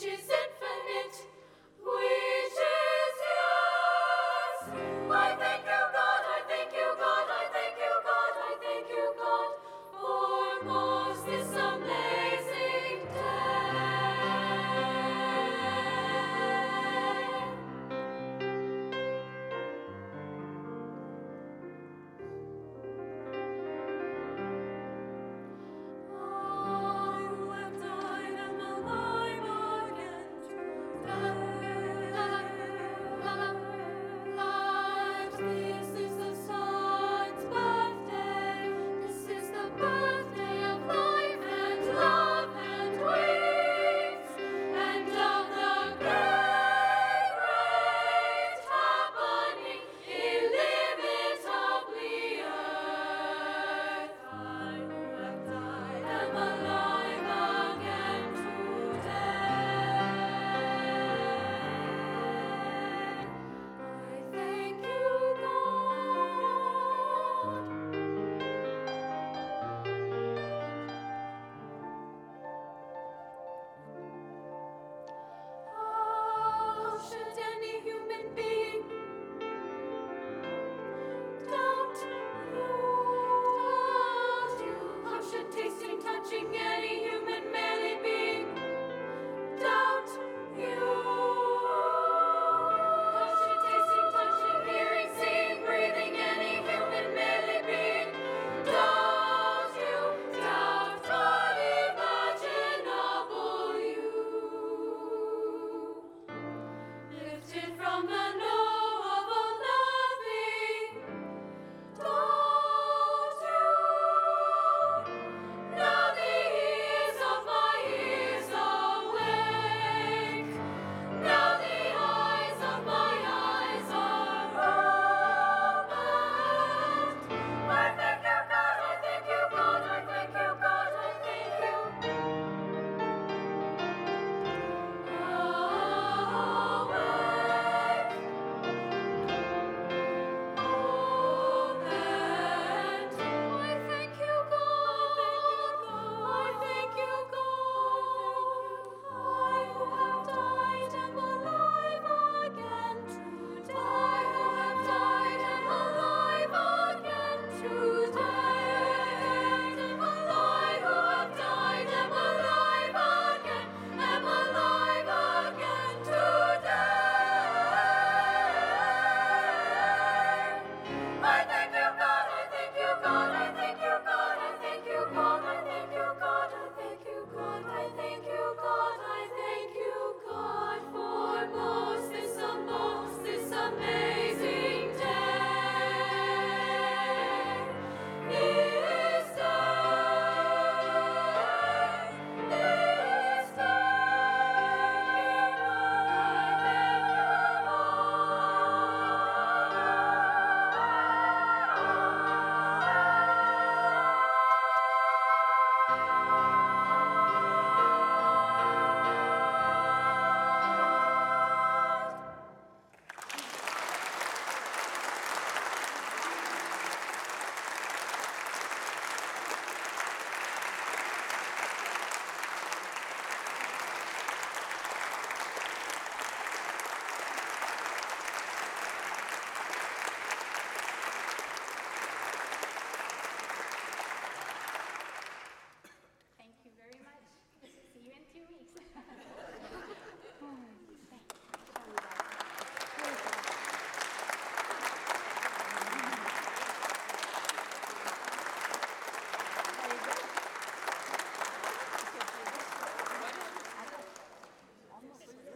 she said.